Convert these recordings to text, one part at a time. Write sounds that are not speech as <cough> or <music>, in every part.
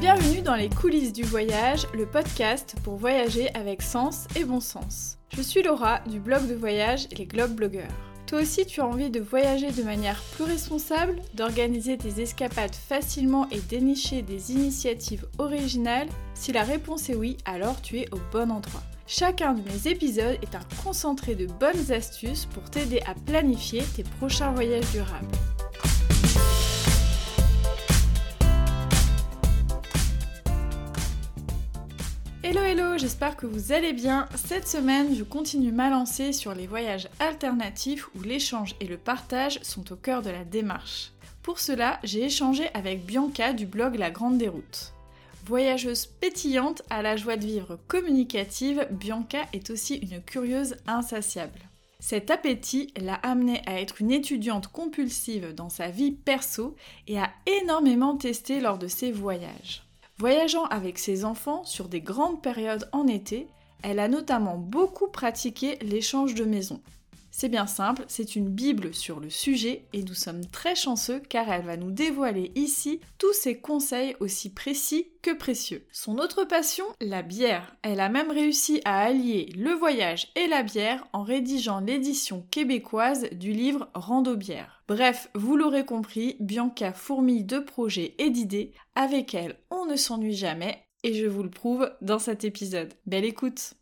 Bienvenue dans les coulisses du voyage, le podcast pour voyager avec sens et bon sens. Je suis Laura du blog de voyage Les Globe Blogueurs. Toi aussi tu as envie de voyager de manière plus responsable, d'organiser tes escapades facilement et dénicher des initiatives originales? Si la réponse est oui, alors tu es au bon endroit. Chacun de mes épisodes est un concentré de bonnes astuces pour t'aider à planifier tes prochains voyages durables. Hello hello, j'espère que vous allez bien. Cette semaine, je continue ma lancée sur les voyages alternatifs où l'échange et le partage sont au cœur de la démarche. Pour cela, j'ai échangé avec Bianca du blog La Grande Déroute. Voyageuse pétillante à la joie de vivre communicative, Bianca est aussi une curieuse insatiable. Cet appétit l'a amenée à être une étudiante compulsive dans sa vie perso et a énormément testé lors de ses voyages. Voyageant avec ses enfants sur des grandes périodes en été, elle a notamment beaucoup pratiqué l'échange de maisons. C'est bien simple, c'est une Bible sur le sujet et nous sommes très chanceux car elle va nous dévoiler ici tous ses conseils aussi précis que précieux. Son autre passion, la bière. Elle a même réussi à allier le voyage et la bière en rédigeant l'édition québécoise du livre Rando bière. Bref, vous l'aurez compris, Bianca fourmille de projets et d'idées. Avec elle, on ne s'ennuie jamais et je vous le prouve dans cet épisode. Belle écoute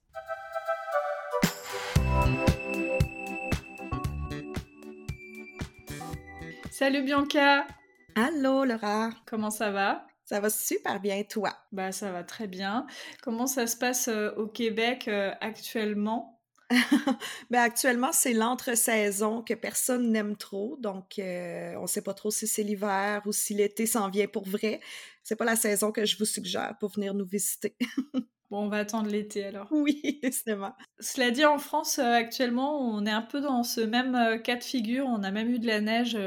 Salut Bianca Allô Laura Comment ça va? Ça va super bien, toi? Bah ça va très bien. Comment ça se passe euh, au Québec euh, actuellement? <laughs> Ben, actuellement, c'est l'entre-saison que personne n'aime trop. Donc, euh, on ne sait pas trop si c'est l'hiver ou si l'été s'en vient pour vrai. C'est pas la saison que je vous suggère pour venir nous visiter. <laughs> Bon, on va attendre l'été alors. Oui, <laughs> décidément. Cela dit, en France, euh, actuellement, on est un peu dans ce même euh, cas de figure. On a même eu de la neige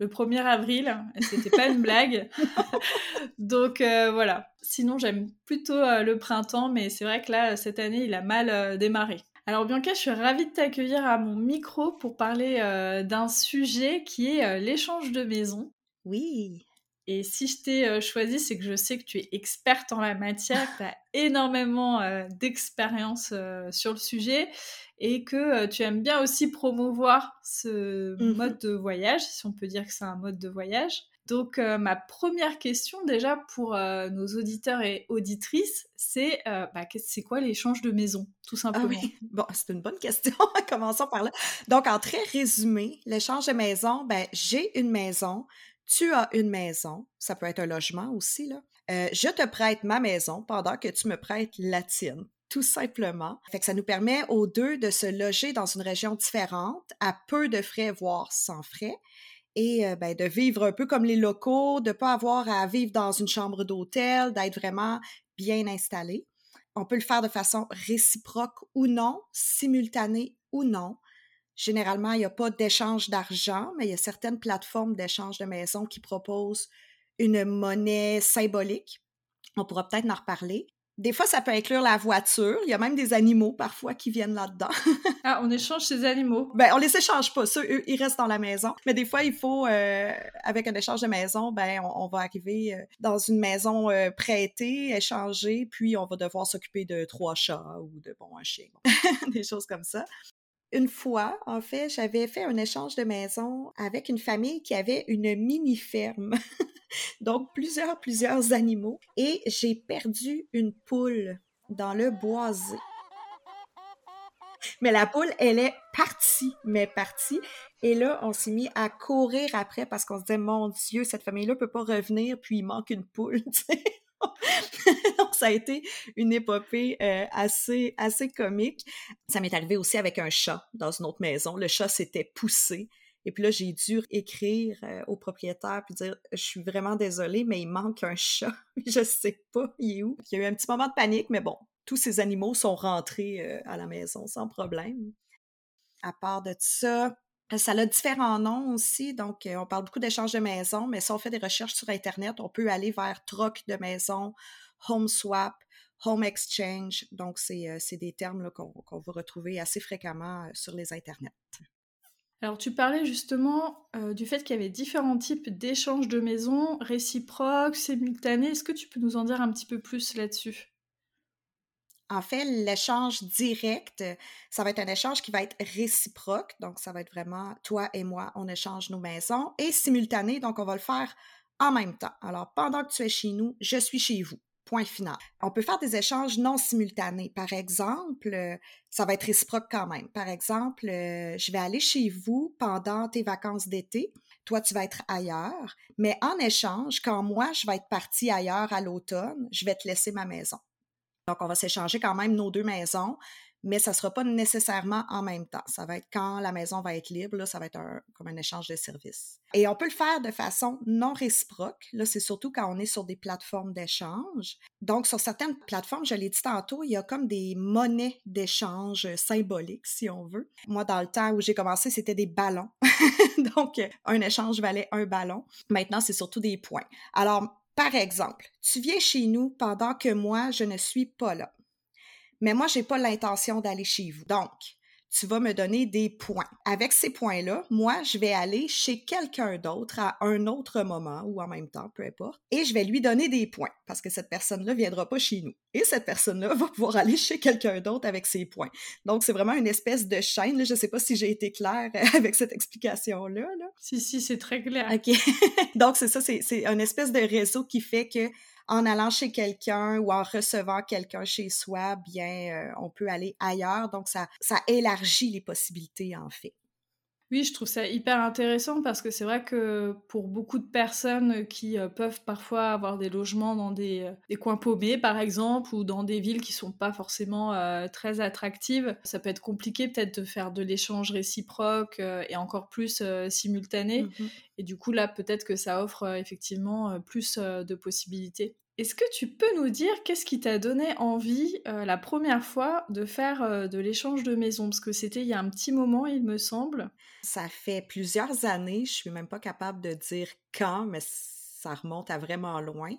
le 1er avril, c'était pas une blague. <laughs> Donc voilà. Sinon, j'aime plutôt le printemps, mais c'est vrai que là, cette année, il a mal démarré. Alors Bianca, je suis ravie de t'accueillir à mon micro pour parler d'un sujet qui est l'échange de maison. Oui. Et si je t'ai euh, choisi, c'est que je sais que tu es experte en la matière, tu as <laughs> énormément euh, d'expérience euh, sur le sujet et que tu aimes bien aussi promouvoir ce mmh mode de voyage, si on peut dire que c'est un mode de voyage. Donc ma première question déjà pour nos auditeurs et auditrices, c'est bah, c'est quoi l'échange de maison, tout ah simplement? <laughs> Bon, c'est une bonne question. <laughs> Commençons par là. Donc en très résumé, l'échange de maison, ben j'ai une maison, tu as une maison, ça peut être un logement aussi, là. Euh, je te prête ma maison pendant que tu me prêtes la tienne tout simplement. Ça nous permet aux deux de se loger dans une région différente, à peu de frais, voire sans frais, et euh, ben, de vivre un peu comme les locaux, de ne pas avoir à vivre dans une chambre d'hôtel, d'être vraiment bien installé. On peut le faire de façon réciproque ou non, simultanée ou non. Généralement, il n'y a pas d'échange d'argent, mais il y a certaines plateformes d'échange de maisons qui proposent une monnaie symbolique. On pourra peut-être en reparler. Des fois, ça peut inclure la voiture. Il y a même des animaux parfois qui viennent là-dedans. <laughs> ah, on échange ces animaux? Ben, on les échange pas. Ceux, eux, ils restent dans la maison. Mais des fois, il faut, euh, avec un échange de maison, ben, on, va arriver euh, dans une maison euh, prêtée, échanger, puis on va devoir s'occuper de trois chats ou de, bon, un chien. <laughs> des choses comme ça. Une fois, en fait, j'avais fait un échange de maison avec une famille qui avait une mini-ferme. <laughs> Donc, plusieurs, plusieurs animaux. Et j'ai perdu une poule dans le boisé. Mais la poule, elle est partie, mais partie. Et là, on s'est mis à courir après parce qu'on se disait, mon Dieu, cette famille-là peut pas revenir, puis il manque une poule. <laughs> Donc, <laughs> ça a été une épopée euh, assez, assez comique. Ça m'est arrivé aussi avec un chat dans une autre maison. Le chat s'était poussé. Et puis là, j'ai dû écrire euh, au propriétaire puis dire Je suis vraiment désolée, mais il manque un chat. <laughs> Je sais pas, il est où. Il y a eu un petit moment de panique, mais bon, tous ces animaux sont rentrés euh, à la maison sans problème. À part de ça, ça a différents noms aussi, donc on parle beaucoup d'échanges de maison, mais si on fait des recherches sur Internet, on peut aller vers troc de maison, home swap, home exchange. Donc, c'est des termes qu'on va retrouver assez fréquemment sur les Internets. Alors tu parlais justement euh, du fait qu'il y avait différents types d'échanges de maisons, réciproques, simultanés. Est-ce que tu peux nous en dire un petit peu plus là-dessus? En fait, l'échange direct, ça va être un échange qui va être réciproque. Donc, ça va être vraiment toi et moi, on échange nos maisons. Et simultané, donc on va le faire en même temps. Alors, pendant que tu es chez nous, je suis chez vous. Point final. On peut faire des échanges non simultanés. Par exemple, ça va être réciproque quand même. Par exemple, je vais aller chez vous pendant tes vacances d'été. Toi, tu vas être ailleurs. Mais en échange, quand moi, je vais être partie ailleurs à l'automne, je vais te laisser ma maison. Donc, on va s'échanger quand même nos deux maisons, mais ça ne sera pas nécessairement en même temps. Ça va être quand la maison va être libre, là, ça va être comme un échange de services. Et on peut le faire de façon non réciproque. Là, c'est surtout quand on est sur des plateformes d'échange. Donc, sur certaines plateformes, je l'ai dit tantôt, il y a comme des monnaies d'échange symboliques, si on veut. Moi, dans le temps où j'ai commencé, c'était des ballons. <laughs> Donc, un échange valait un ballon. Maintenant, c'est surtout des points. Alors, par exemple, tu viens chez nous pendant que moi, je ne suis pas là. Mais moi, je n'ai pas l'intention d'aller chez vous. Donc, tu vas me donner des points. Avec ces points-là, moi, je vais aller chez quelqu'un d'autre à un autre moment ou en même temps, peu importe, et je vais lui donner des points parce que cette personne-là viendra pas chez nous. Et cette personne-là <laughs> va pouvoir aller chez quelqu'un d'autre avec ses points. Donc, c'est vraiment une espèce de chaîne. Je ne sais pas si j'ai été claire <laughs> avec cette explication-là. Si, si, c'est très clair. OK. <laughs> Donc, c'est ça, c'est une espèce de réseau qui fait que en allant chez quelqu'un ou en recevant quelqu'un chez soi, bien, euh, on peut aller ailleurs. Donc, ça, ça élargit les possibilités, en fait. Oui, je trouve ça hyper intéressant parce que c'est vrai que pour beaucoup de personnes qui euh, peuvent parfois avoir des logements dans des, euh, des, coins paumés, par exemple, ou dans des villes qui sont pas forcément euh, très attractives, ça peut être compliqué peut-être de faire de l'échange réciproque et encore plus simultané. Mmh et du coup, là, peut-être que ça offre effectivement plus de possibilités. Est-ce que tu peux nous dire qu'est-ce qui t'a donné envie la première fois de faire de l'échange de maison? Parce que c'était il y a un petit moment, il me semble. Ça fait plusieurs années, je suis même pas capable de dire quand, mais ça remonte à vraiment loin.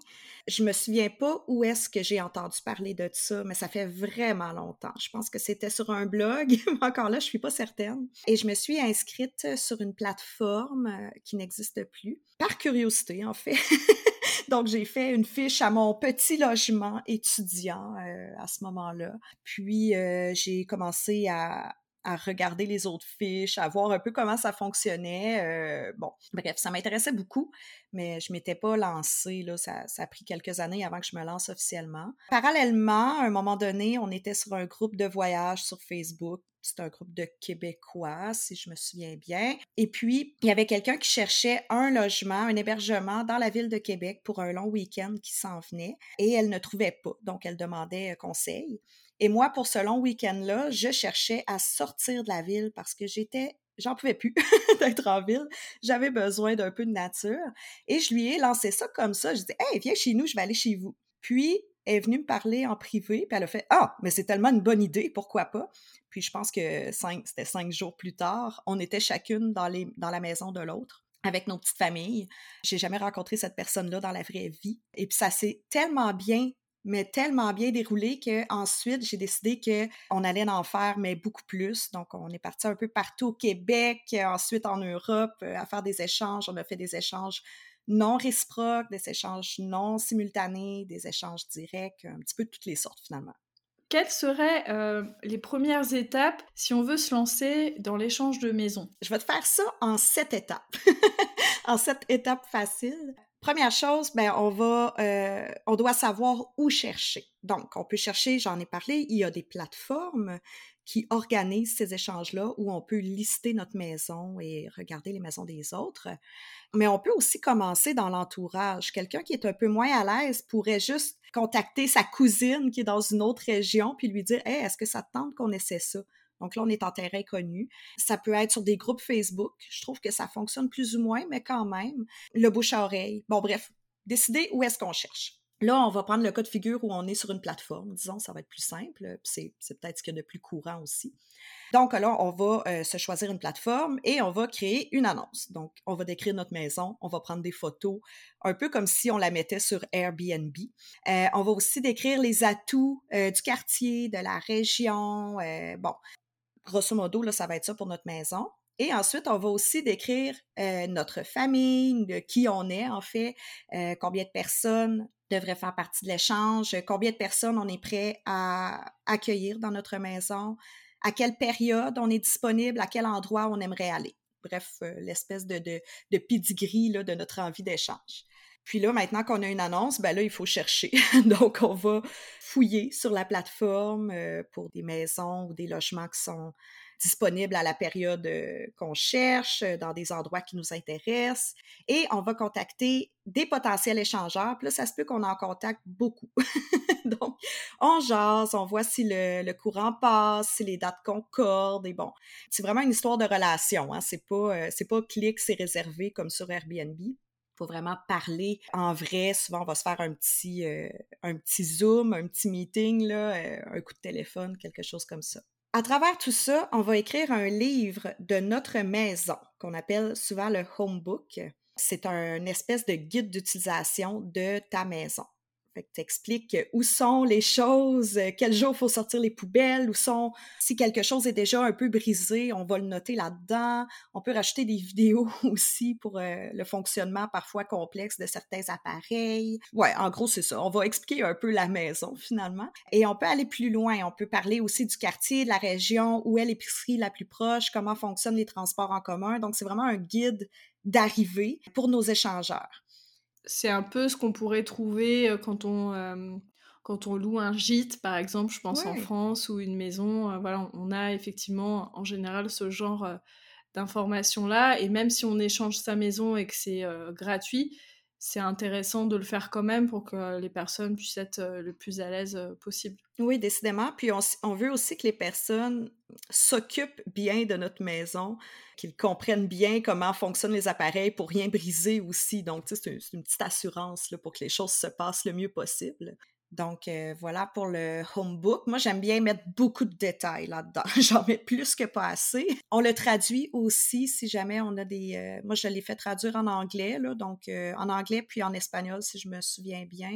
Je me souviens pas où est-ce que j'ai entendu parler de ça, mais ça fait vraiment longtemps. Je pense que c'était sur un blog, <laughs> encore là, je suis pas certaine. Et je me suis inscrite sur une plateforme qui n'existe plus, par curiosité en fait. <laughs> Donc, j'ai fait une fiche à mon petit logement étudiant euh, à ce moment-là. Puis, euh, j'ai commencé à, regarder les autres fiches, à voir un peu comment ça fonctionnait. Euh, bon, bref, ça m'intéressait beaucoup, mais je m'étais pas lancée. Là, ça, ça, a pris quelques années avant que je me lance officiellement. Parallèlement, à un moment donné, on était sur un groupe de voyage sur Facebook c'est un groupe de Québécois, si je me souviens bien. Et puis, il y avait quelqu'un qui cherchait un logement, un hébergement dans la ville de Québec pour un long week-end qui s'en venait et elle ne trouvait pas. Donc, elle demandait conseil. Et moi, pour ce long week-end-là, je cherchais à sortir de la ville parce que j'étais j'en pouvais plus <laughs> d'être en ville. J'avais besoin d'un peu de nature. Et je lui ai lancé ça comme ça. Je dis, hey, viens chez nous, je vais aller chez vous. Puis, elle est venue me parler en privé, puis elle a fait Ah, mais c'est tellement une bonne idée, pourquoi pas? Puis je pense que c'était cinq jours plus tard, on était chacune dans, dans la maison de l'autre avec nos petites familles. J'ai jamais rencontré cette personne-là dans la vraie vie. Et puis ça s'est tellement bien mais tellement bien déroulé que ensuite j'ai décidé que on allait en faire mais beaucoup plus. Donc on est parti un peu partout au Québec, ensuite en Europe euh, à faire des échanges. On a fait des échanges non réciproques, des échanges non simultanés, des échanges directs, un petit peu de toutes les sortes finalement. Quelles seraient euh, les premières étapes si on veut se lancer dans l'échange de maison Je vais te faire ça en sept étapes. <laughs> en sept étapes faciles. Première chose, ben euh, on doit savoir où chercher. Donc, on peut chercher, j'en ai parlé, il y a des plateformes qui organisent ces échanges-là où on peut lister notre maison et regarder les maisons des autres. Mais on peut aussi commencer dans l'entourage. Quelqu'un qui est un peu moins à l'aise pourrait juste contacter sa cousine qui est dans une autre région puis lui dire Hey, est-ce que ça te tente qu'on essaie ça? Donc là, on est en terrain connu. Ça peut être sur des groupes Facebook. Je trouve que ça fonctionne plus ou moins, mais quand même. Le bouche à oreille. Bon, bref, décider où est-ce qu'on cherche. Là, on va prendre le cas de figure où on est sur une plateforme. Disons, ça va être plus simple. C'est, peut-être ce qu'il y a de plus courant aussi. Donc là, on va euh, se choisir une plateforme et on va créer une annonce. Donc, on va décrire notre maison, on va prendre des photos, un peu comme si on la mettait sur Airbnb. Euh, on va aussi décrire les atouts euh, du quartier, de la région. bon, grosso modo, là, ça va être ça pour notre maison. Et ensuite, on va aussi décrire notre famille, qui on est en fait, combien de personnes devraient faire partie de l'échange, combien de personnes on est prêt à accueillir dans notre maison, à quelle période on est disponible, à quel endroit on aimerait aller? Bref, l'espèce de, de, de pedigree de notre envie d'échange. Puis là, maintenant qu'on a une annonce, ben là, il faut chercher. <laughs> Donc, on va fouiller sur la plateforme pour des maisons ou des logements qui sont disponible à la période euh, qu'on cherche, euh, dans des endroits qui nous intéressent. Et on va contacter des potentiels échangeurs. Puis là, ça se peut qu'on en contacte beaucoup. <laughs> Donc, on jase, on voit si le, courant passe, si les dates concordent. Et bon, c'est vraiment une histoire de relation. Hein? C'est pas, euh, c'est pas clic, c'est réservé comme sur Airbnb faut vraiment parler en vrai. Souvent, on va se faire un petit, un petit Zoom, un petit meeting, là, un coup de téléphone, quelque chose comme ça. À travers tout ça, on va écrire un livre de notre maison qu'on appelle souvent le homebook. C'est un espèce de guide d'utilisation de ta maison. Fait que t'expliques où sont les choses, euh, quel jour faut sortir les poubelles, où sont, si quelque chose est déjà un peu brisé, on va le noter là-dedans. On peut rajouter des <laughs> vidéos aussi pour euh, le fonctionnement parfois complexe de certains appareils. Ouais, en gros, c'est ça. On va expliquer un peu la maison finalement. Et on peut aller plus loin. On peut parler aussi du quartier, de la région, où est l'épicerie la plus proche, comment fonctionnent les transports en commun. Donc, c'est vraiment un guide d'arrivée pour nos échangeurs c'est un peu ce qu'on pourrait trouver quand on, quand on loue un gîte, par exemple, je pense en France, ou une maison. voilà, on a effectivement en général ce genre d'informations-là. Et même si on échange sa maison et que c'est gratuit, c'est intéressant de le faire quand même pour que les personnes puissent être le plus à l'aise possible. Oui, décidément. Puis on, veut aussi que les personnes s'occupent bien de notre maison, qu'ils comprennent bien comment fonctionnent les appareils pour rien briser aussi. Donc, c'est une, petite assurance là, pour que les choses se passent le mieux possible. Donc euh, voilà pour le homebook. Moi, j'aime bien mettre beaucoup de détails là-dedans. <laughs> J'en mets plus que pas assez. On le traduit aussi si jamais on a des. Euh, moi, je l'ai fait traduire en anglais, là, donc euh, en anglais puis en espagnol si je me souviens bien,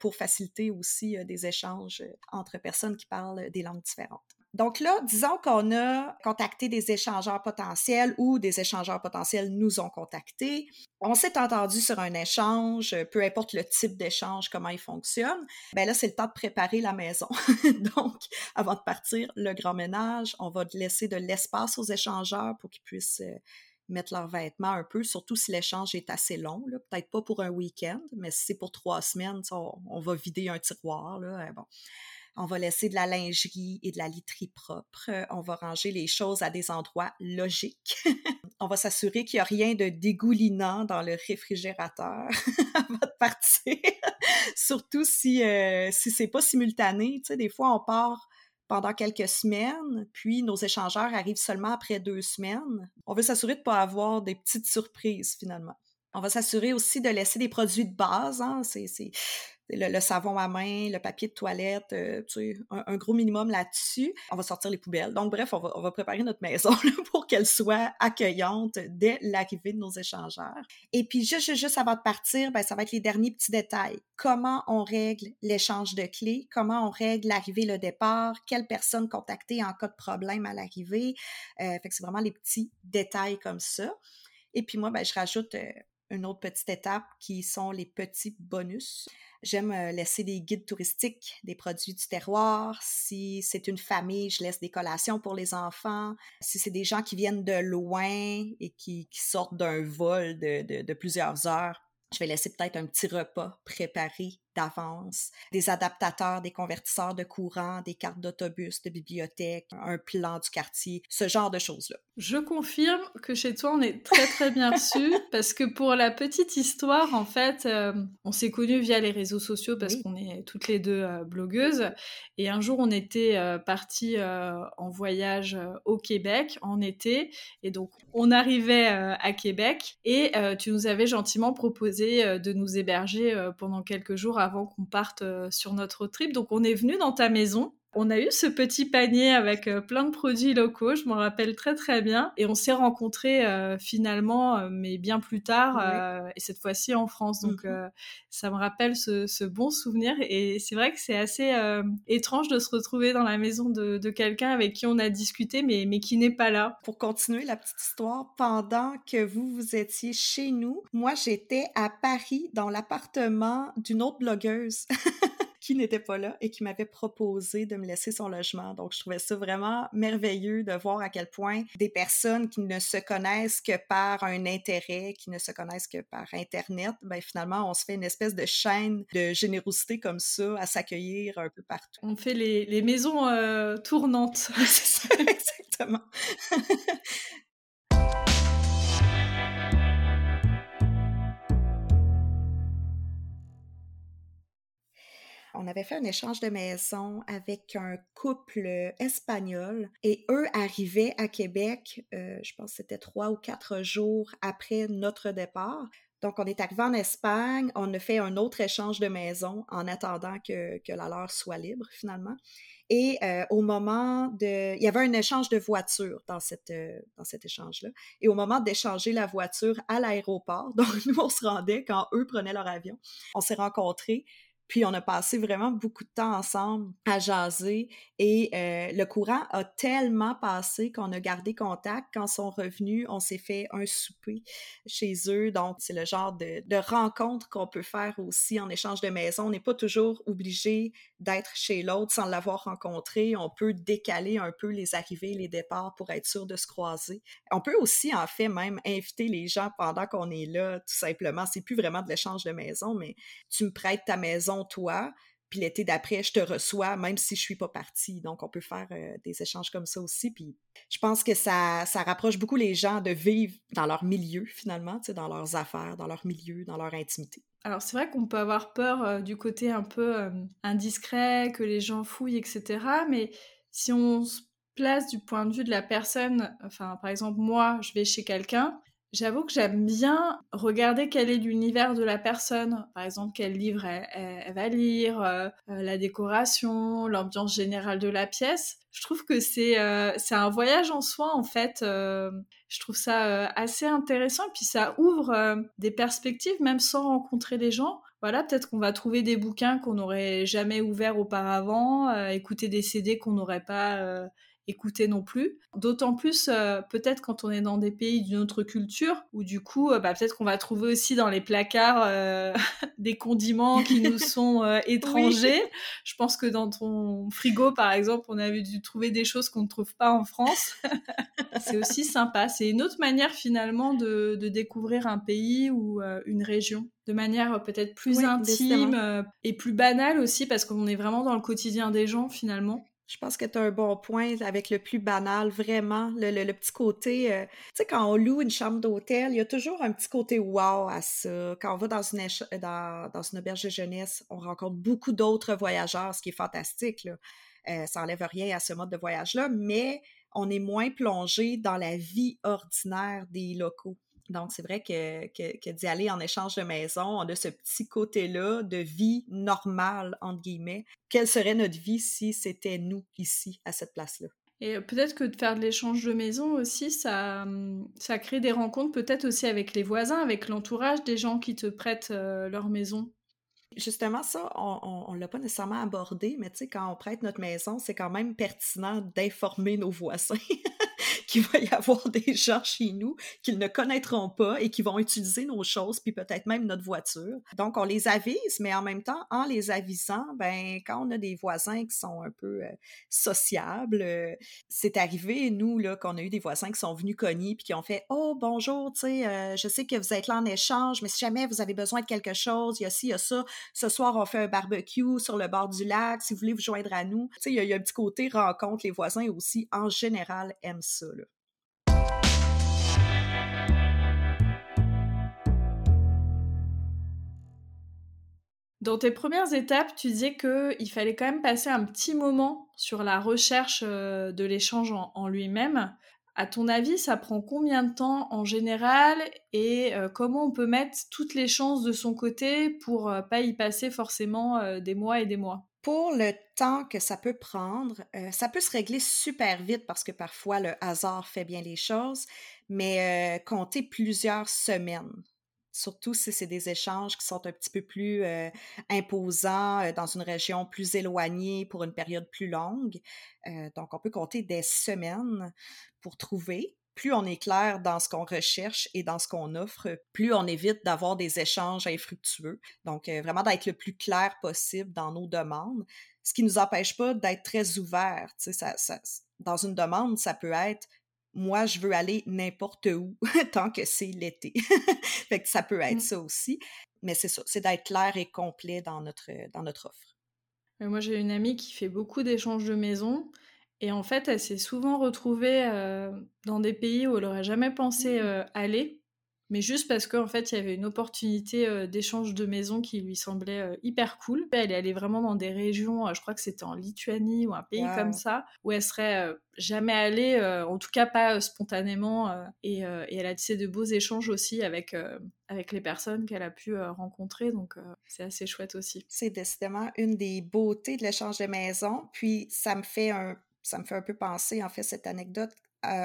pour faciliter aussi des échanges entre personnes qui parlent des langues différentes. Donc là, disons qu'on a contacté des échangeurs potentiels ou des échangeurs potentiels nous ont contactés. On s'est entendu sur un échange, peu importe le type d'échange, comment il fonctionne. Ben là, c'est le temps de préparer la maison. <laughs> Donc, avant de partir, le grand ménage, on va laisser de l'espace aux échangeurs pour qu'ils puissent euh, mettre leurs vêtements un peu, surtout si l'échange est assez long. Peut-être pas pour un week-end, mais si c'est pour trois semaines, on, va vider un tiroir. Là, hein, bon. On va laisser de la lingerie et de la literie propre. On va ranger les choses à des endroits logiques. <laughs> on va s'assurer qu'il n'y a rien de dégoulinant dans le réfrigérateur <laughs> avant de partir. <laughs> Surtout si, euh, si c'est pas simultané. Tu des fois, on part pendant quelques semaines, puis nos échangeurs arrivent seulement après deux semaines. On veut s'assurer de ne pas avoir des petites surprises finalement. On va s'assurer aussi de laisser des produits de base. Hein. C'est, le, savon à main, le papier de toilette, euh, un, gros minimum là-dessus. On va sortir les poubelles. Donc, bref, on va, préparer notre maison <laughs> pour qu'elle soit accueillante dès l'arrivée de nos échangeurs. Et puis, juste, juste avant de partir, ben, ça va être les derniers petits détails. Comment on règle l'échange de clés? Comment on règle l'arrivée, le départ? Quelle personne contacter en cas de problème à l'arrivée? Euh, fait que c'est vraiment les petits détails comme ça. Et puis moi, ben, je rajoute euh, une autre petite étape qui sont les petits bonus. J'aime euh, laisser des guides touristiques, des produits du terroir. Si c'est une famille, je laisse des collations pour les enfants. Si c'est des gens qui viennent de loin et qui, sortent d'un vol de plusieurs heures, je vais laisser peut-être un petit repas préparé d'avance, des adaptateurs, des convertisseurs de courant, des cartes d'autobus, de bibliothèque, un plan du quartier, ce genre de choses-là. Je confirme que chez toi, on est très très bien reçu <laughs> parce que pour la petite histoire, en fait, euh, on s'est connus via les réseaux sociaux parce qu'on est toutes les deux euh, blogueuses. Et un jour, on était euh, partis en voyage au Québec en été. Et donc, on arrivait à Québec et tu nous avais gentiment proposé de nous héberger pendant quelques jours avant qu'on parte euh, sur notre trip. Donc on est venu dans ta maison On a eu ce petit panier avec euh, plein de produits locaux, je m'en rappelle très très bien. Et on s'est rencontrés euh, finalement, euh, mais bien plus tard, et cette fois-ci en France. Donc mmh ça me rappelle ce, bon souvenir. Et c'est vrai que c'est assez étrange de se retrouver dans la maison de, quelqu'un avec qui on a discuté, mais, mais qui n'est pas là. Pour continuer la petite histoire, pendant que vous, vous étiez chez nous, moi j'étais à Paris dans l'appartement d'une autre blogueuse. <laughs> qui n'était pas là et qui m'avait proposé de me laisser son logement. Donc, je trouvais ça vraiment merveilleux de voir à quel point des personnes qui ne se connaissent que par un intérêt, qui ne se connaissent que par Internet, ben finalement, on se fait une espèce de chaîne de générosité comme ça à s'accueillir un peu partout. On fait les, les maisons euh, tournantes. <laughs> C'est ça, exactement. On avait fait un échange de maison avec un couple espagnol et eux arrivaient à Québec, euh, je pense que c'était trois ou quatre jours après notre départ. Donc, on est arrivé en Espagne, on a fait un autre échange de maison en attendant que, la leur soit libre finalement. Et euh, au moment de... Il y avait un échange de voitures dans, cette, euh, dans cet échange-là. Et au moment d'échanger la voiture à l'aéroport, <laughs> donc nous, on se rendait quand eux prenaient leur avion, on s'est rencontrés puis on a passé vraiment beaucoup de temps ensemble à jaser et euh, le courant a tellement passé qu'on a gardé contact. Quand ils sont revenus, on s'est fait un souper chez eux. Donc c'est le genre de, rencontre qu'on peut faire aussi en échange de maison. On n'est pas toujours obligé d'être chez l'autre sans l'avoir rencontré. On peut décaler un peu les arrivées, les départs pour être sûr de se croiser. On peut aussi en fait même inviter les gens pendant qu'on est là, tout simplement. C'est plus vraiment de l'échange de maison, mais tu me prêtes ta maison toi, puis l'été d'après, je te reçois, même si je suis pas partie. Donc, on peut faire euh, des échanges comme ça aussi. Puis, je pense que ça, ça rapproche beaucoup les gens de vivre dans leur milieu, finalement, dans leurs affaires, dans leur milieu, dans leur intimité. Alors, c'est vrai qu'on peut avoir peur euh, du côté un peu euh, indiscret, que les gens fouillent, etc. Mais si on se place du point de vue de la personne, enfin, par exemple, moi, je vais chez quelqu'un, J'avoue que j'aime bien regarder quel est l'univers de la personne. Par exemple, quel livre elle, va lire, euh, euh, la décoration, l'ambiance générale de la pièce. Je trouve que c'est euh, un voyage en soi en fait. je trouve ça assez intéressant puis ça ouvre des perspectives même sans rencontrer des gens. Voilà, peut-être qu'on va trouver des bouquins qu'on n'aurait jamais ouverts auparavant, écouter des CD qu'on n'aurait pas écouter non plus. D'autant plus euh, peut-être quand on est dans des pays d'une autre culture, où du coup, euh, bah, peut-être qu'on va trouver aussi dans les placards euh, <laughs> des condiments qui nous <laughs> sont étrangers. Je pense que dans ton frigo, par exemple, on avait dû trouver des choses qu'on ne trouve pas en France. <laughs> c'est aussi sympa. C'est une autre manière finalement de, découvrir un pays ou une région de manière peut-être plus intime et plus banale aussi parce qu'on est vraiment dans le quotidien des gens finalement. Je pense que tu as un bon point avec le plus banal, vraiment. Le, petit côté, euh, tu sais, quand on loue une chambre d'hôtel, il y a toujours un petit côté wow à ça. Quand on va dans une, dans, dans une auberge de jeunesse, on rencontre beaucoup d'autres voyageurs, ce qui est fantastique. Euh, ça n'enlève rien à ce mode de voyage-là, mais on est moins plongé dans la vie ordinaire des locaux. Donc, c'est vrai que, que, d'y aller en échange de maison, on a ce petit côté-là de vie normale, entre guillemets. Quelle serait notre vie si c'était nous ici, à cette place-là? Et peut-être que de faire de l'échange de maison aussi, ça, ça crée des rencontres peut-être aussi avec les voisins, avec l'entourage des gens qui te prêtent euh, leur maison. Justement, ça, on ne l'a pas nécessairement abordé, mais tu sais, quand on prête notre maison, c'est quand même pertinent d'informer nos voisins. <laughs> qu'il va y avoir <laughs> des gens chez nous qu'ils ne connaîtront pas et qui vont utiliser nos choses, puis peut-être même notre voiture. Donc, on les avise, mais en même temps, en les avisant, ben, quand on a des voisins qui sont un peu euh, sociables, euh, c'est arrivé, nous, là, qu'on a eu des voisins qui sont venus cogner puis qui ont fait Oh, bonjour, tu sais, euh, je sais que vous êtes là en échange, mais si jamais vous avez besoin de quelque chose, il y a ci, il y a ça. Ce soir, on fait un barbecue sur le bord du lac, si vous voulez vous joindre à nous. Tu sais, il y, a un petit côté rencontre, les voisins aussi, en général, aiment ça. Dans tes premières étapes, tu disais qu'il fallait quand même passer un petit moment sur la recherche euh, de l'échange en, lui-même. À ton avis, ça prend combien de temps en général et euh, comment on peut mettre toutes les chances de son côté pour euh, pas y passer forcément euh, des mois et des mois? Pour le temps que ça peut prendre, ça peut se régler super vite parce que parfois le hasard fait bien les choses, mais compter plusieurs semaines surtout si c'est des échanges qui sont un petit peu plus imposants dans une région plus éloignée pour une période plus longue. donc, on peut compter des semaines pour trouver. Plus on est clair dans ce qu'on recherche et dans ce qu'on offre, plus on évite d'avoir des échanges infructueux. Donc, vraiment d'être le plus clair possible dans nos demandes, ce qui ne nous empêche pas d'être très ouvert. Ça, ça, dans une demande, ça peut être moi, je veux aller n'importe où <laughs> tant que c'est l'été. <laughs> fait que ça peut être mmh. ça aussi. Mais c'est ça, c'est d'être clair et complet dans notre, dans notre offre. moi, j'ai une amie qui fait beaucoup d'échanges de maisons. Et en fait, elle s'est souvent retrouvée dans des pays où elle n'aurait jamais pensé mmh. aller mais juste parce qu'en fait, il y avait une opportunité euh, d'échange de maisons qui lui semblait euh, hyper cool. Elle est allée vraiment dans des régions, euh, je crois que c'était en Lituanie ou un pays comme ça, où elle serait jamais allée, en tout cas pas spontanément. Et, et, elle a tissé de beaux échanges aussi avec, avec les personnes qu'elle a pu rencontrer, donc c'est assez chouette aussi. C'est décidément une des beautés de l'échange de maisons. Puis ça me fait un ça me fait un peu penser, en fait, cette anecdote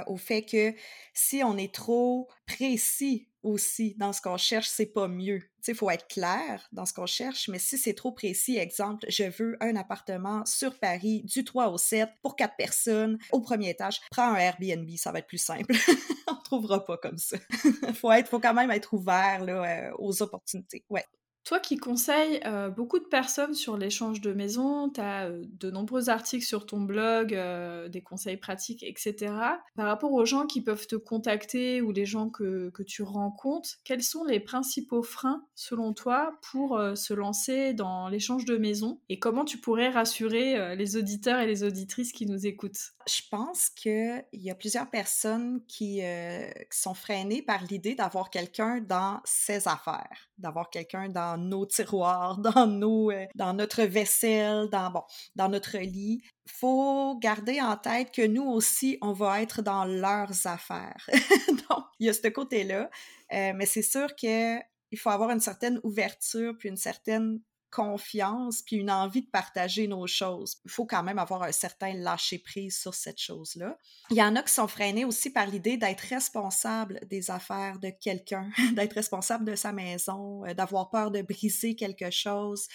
au fait que si on est trop précis aussi dans ce qu'on cherche, c'est pas mieux. Il faut être clair dans ce qu'on cherche, mais si c'est trop précis, exemple, je veux un appartement sur Paris du 3 au 7 pour quatre personnes au premier étage, prends un Airbnb, ça va être plus simple. <laughs> on ne trouvera pas comme ça. <laughs> faut être, faut quand même être ouvert là, aux opportunités. Ouais. Toi qui conseilles euh, beaucoup de personnes sur l'échange de maisons, tu as euh, de nombreux articles sur ton blog, euh, des conseils pratiques, etc. Par rapport aux gens qui peuvent te contacter ou les gens que, que tu rencontres, quels sont les principaux freins selon toi pour se lancer dans l'échange de maisons et comment tu pourrais rassurer les auditeurs et les auditrices qui nous écoutent? Je pense qu'il y a plusieurs personnes qui sont freinées par l'idée d'avoir quelqu'un dans ses affaires, d'avoir quelqu'un dans nos tiroirs, <laughs> dans, nos, euh, dans notre vaisselle, dans, bon, dans notre lit. faut garder en tête que nous aussi, on va être dans leurs affaires. <laughs> Donc, il y a ce côté-là. Euh, mais c'est sûr qu'il faut avoir une certaine ouverture puis une certaine confiance puis une envie de partager nos choses. Il faut quand même avoir un certain lâcher-prise sur cette chose-là. Il y en a qui sont freinés aussi par l'idée d'être responsable des affaires de quelqu'un, <laughs> d'être responsable de sa maison, euh, d'avoir peur de briser quelque chose.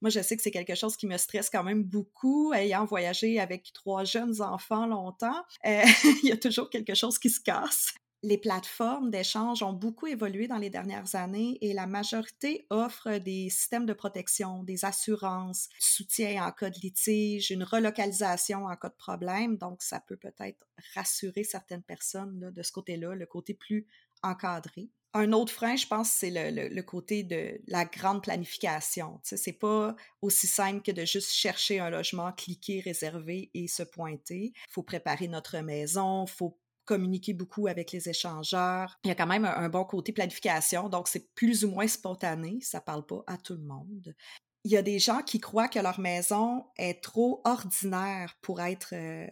Moi, je sais que c'est quelque chose qui me stresse quand même beaucoup, ayant voyagé avec trois jeunes enfants longtemps. Euh, <laughs> il y a toujours quelque chose qui se casse les plateformes d'échange ont beaucoup évolué dans les dernières années et la majorité offre des systèmes de protection, des assurances, soutien en cas de litige, une relocalisation en cas de problème. Donc, ça peut peut-être rassurer certaines personnes de ce côté-là, le côté plus encadré. Un autre frein, je pense, c'est le, côté de la grande planification. Sais, c'est pas aussi simple que de juste chercher un logement, cliquer, réserver et se pointer. Faut préparer notre maison, faut communiquer beaucoup avec les échangeurs. Il y a quand même un, bon côté planification, donc c'est plus ou moins spontané, ça parle pas à tout le monde. Il y a des gens qui croient que leur maison est trop ordinaire pour être euh,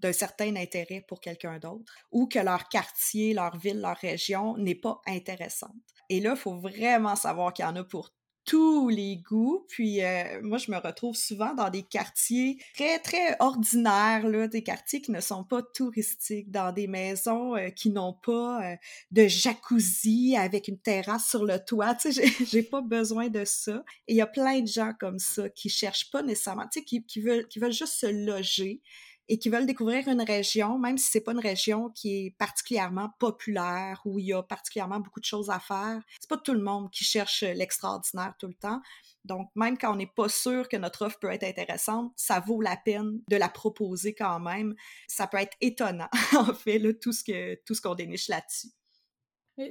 d'un certain intérêt pour quelqu'un d'autre, ou que leur quartier, leur ville, leur région n'est pas intéressante. Et là, il faut vraiment savoir qu'il y en a pour tous les goûts. Puis euh, moi, je me retrouve souvent dans des quartiers très, très ordinaires, là, des quartiers qui ne sont pas touristiques, dans des maisons euh, qui n'ont pas euh, de jacuzzi avec une terrasse sur le toit. Tu sais, j'ai <laughs> pas besoin de ça. Et il y a plein de gens comme ça qui cherchent pas nécessairement, tu sais, qui, qui, qui veulent juste se loger et qui veulent découvrir une région, même si c'est pas une région qui est particulièrement populaire, où il y a particulièrement beaucoup de choses à faire. C'est pas tout le monde qui cherche l'extraordinaire tout le temps. Donc, même quand on n'est pas sûr que notre offre peut être intéressante, ça vaut la peine de la proposer quand même. Ça peut être étonnant, <laughs> en fait, là, tout ce que tout ce qu'on déniche là-dessus.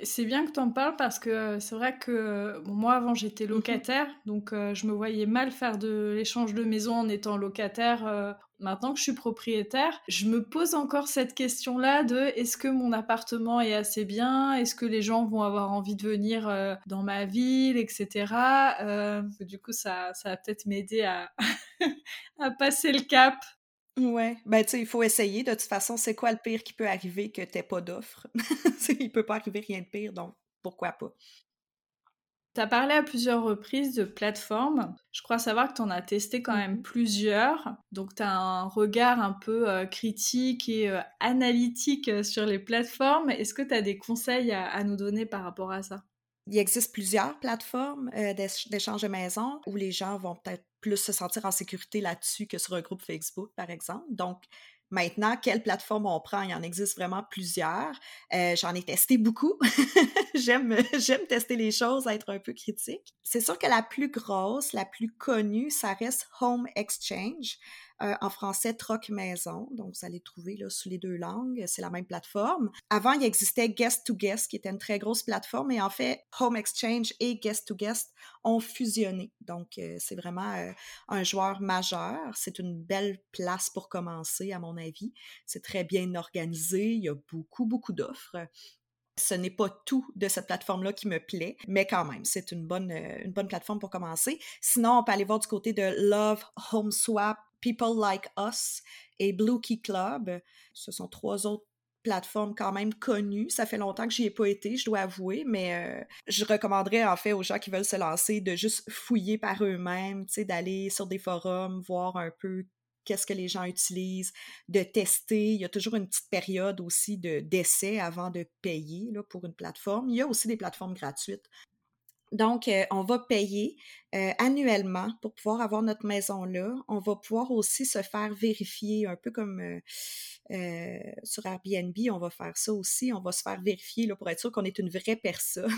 C'est bien que tu en parles parce que euh, c'est vrai que euh, moi avant j'étais mmh locataire, donc euh, je me voyais mal faire de l'échange de maison en étant locataire. maintenant que je suis propriétaire, je me pose encore cette question-là de est-ce que mon appartement est assez bien? Est-ce que les gens vont avoir envie de venir dans ma ville, etc. du coup, ça, ça va peut-être m'aider à, <laughs> à passer le cap Ouais, ben tu sais, il faut essayer. De toute façon, c'est quoi le pire qui peut arriver que t'aies pas d'offre? <laughs> il peut pas arriver rien de pire, donc pourquoi pas? Tu as parlé à plusieurs reprises de plateformes. Je crois savoir que tu en as testé quand même mmh plusieurs. Donc tu as un regard un peu euh, critique et euh, analytique euh, sur les plateformes. Est-ce que tu as des conseils à, nous donner par rapport à ça? Il existe plusieurs plateformes d'échange de maison où les gens vont peut-être plus se sentir en sécurité là-dessus que sur un groupe Facebook, par exemple. Donc, Maintenant, quelle plateforme on prend? Il y en existe vraiment plusieurs. Euh, j'en ai testé beaucoup. <laughs> j'aime, j'aime tester les choses, être un peu critique. C'est sûr que la plus grosse, la plus connue, ça reste Home Exchange. Euh, en français Troc Maison. Donc, vous allez trouver là, sous les deux langues. C'est la même plateforme. Avant, il existait Guest to Guest, qui était une très grosse plateforme. Et en fait, Home Exchange et Guest to Guest ont fusionné. Donc, euh, c'est vraiment euh, un joueur majeur. C'est une belle place pour commencer, à mon avis. C'est très bien organisé. Il y a beaucoup, beaucoup d'offres. Ce n'est pas tout de cette plateforme-là qui me plaît, mais quand même, c'est une bonne, une bonne plateforme pour commencer. Sinon, on peut aller voir du côté de Love Home Swap, People Like Us et Blue Key Club. Ce sont trois autres plateformes quand même connues. Ça fait longtemps que j'y ai pas été, je dois avouer, mais euh, je recommanderais en fait aux gens qui veulent se lancer de juste fouiller par eux-mêmes, d'aller sur des forums, voir un peu qu'est-ce que les gens utilisent, de tester. Il y a toujours une petite période aussi de d'essai avant de payer pour une plateforme. Il y a aussi des plateformes gratuites. Donc, euh, on va payer euh, annuellement pour pouvoir avoir notre maison là. On va pouvoir aussi se faire vérifier, un peu comme euh, sur Airbnb, on va faire ça aussi. On va se faire vérifier là, pour être sûr qu'on est une vraie personne,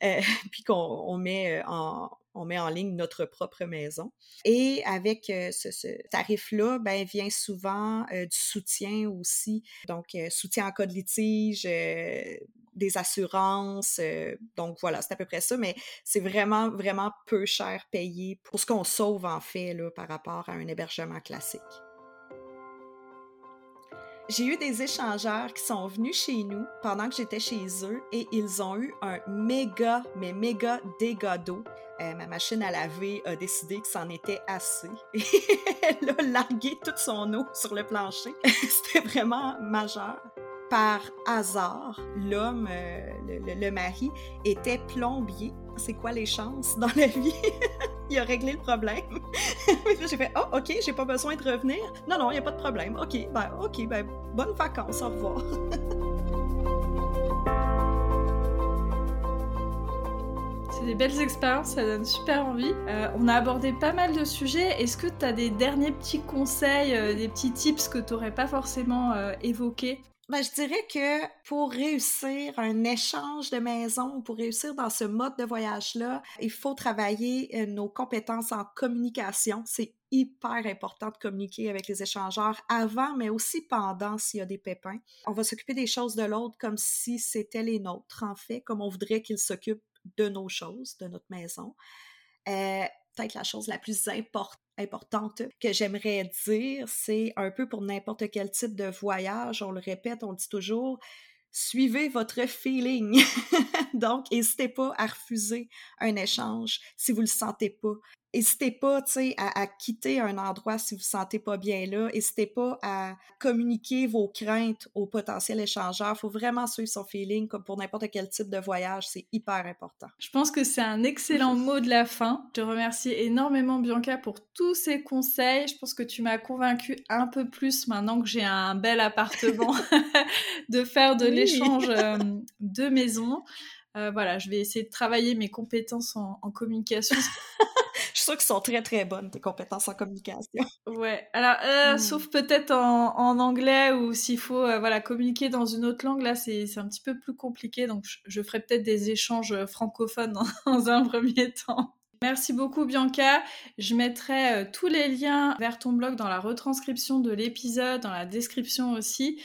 <laughs> puis qu'on met en on met en ligne notre propre maison. Et avec ce, tarif-là, ben, vient souvent du soutien aussi. Donc, soutien en cas de litige, des assurances. donc voilà, c'est à peu près ça, mais c'est vraiment, vraiment peu cher payé pour ce qu'on sauve en fait là, par rapport à un hébergement classique. J'ai eu des échangeurs qui sont venus chez nous pendant que j'étais chez eux et ils ont eu un méga, mais méga dégât d'eau. Euh, ma machine à laver a décidé que c'en était assez. <laughs> Elle a largué toute son eau sur le plancher. <laughs> C'était vraiment majeur par hasard, l'homme, euh, le, mari, était plombier. C'est quoi les chances dans la vie? <laughs> il a réglé le problème. <laughs> j'ai fait, oh, ok, j'ai pas besoin de revenir. Non, non, il n'y a pas de problème. Ok, ben, ok, ben, bonnes vacances, au revoir. <laughs> C'est des belles expériences, ça donne super envie. Euh, on a abordé pas mal de sujets. Est-ce que tu as des derniers petits conseils, euh, des petits tips que tu n'aurais pas forcément évoqués? Ben, je dirais que pour réussir un échange de maison, pour réussir dans ce mode de voyage-là, il faut travailler euh, nos compétences en communication. C'est hyper important de communiquer avec les échangeurs avant, mais aussi pendant s'il y a des pépins. On va s'occuper des choses de l'autre comme si c'était les nôtres, en fait, comme on voudrait qu'ils s'occupent de nos choses, de notre maison. Euh, peut-être la chose la plus importante importante que j'aimerais dire, c'est un peu pour n'importe quel type de voyage, on le répète, on dit toujours, suivez votre feeling. <laughs> Donc, n'hésitez pas à refuser un échange si vous le sentez pas. N'hésitez pas, sais, à, quitter un endroit si vous ne vous sentez pas bien là. N'hésitez pas à communiquer vos craintes au potentiel échangeur. Il faut vraiment suivre son feeling, comme pour n'importe quel type de voyage. C'est hyper important. Je pense que c'est un excellent <laughs> mot de la fin. Je te remercie énormément, Bianca, pour tous ces conseils. Je pense que tu m'as convaincu un peu plus maintenant que j'ai un bel appartement <laughs> <laughs> de faire de l'échange euh, de maison. Euh, voilà, je vais essayer de travailler mes compétences en, communication. <laughs> je suis sûre qu'elles sont très très bonnes, tes compétences en communication. Ouais, alors, euh, hmm. sauf peut-être en, anglais ou s'il faut euh, voilà, communiquer dans une autre langue, là c'est un petit peu plus compliqué, donc je, ferai peut-être des échanges francophones <laughs> dans, un premier temps. Merci beaucoup Bianca. Je mettrai tous les liens vers ton blog dans la retranscription de l'épisode, dans la description aussi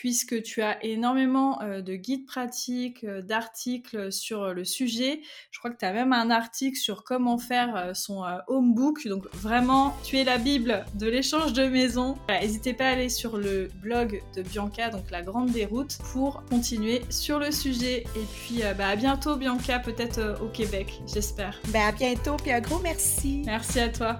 puisque tu as énormément euh, de guides pratiques, euh, d'articles sur euh, le sujet. Je crois que tu as même un article sur comment faire son home book. Donc vraiment, tu es la Bible de l'échange de maison. N'hésitez pas à aller sur le blog de Bianca, donc la Grande Déroute, pour continuer sur le sujet. Et puis bah, à bientôt Bianca, peut-être au Québec, j'espère. Ben, à bientôt, puis un gros merci. Merci à toi.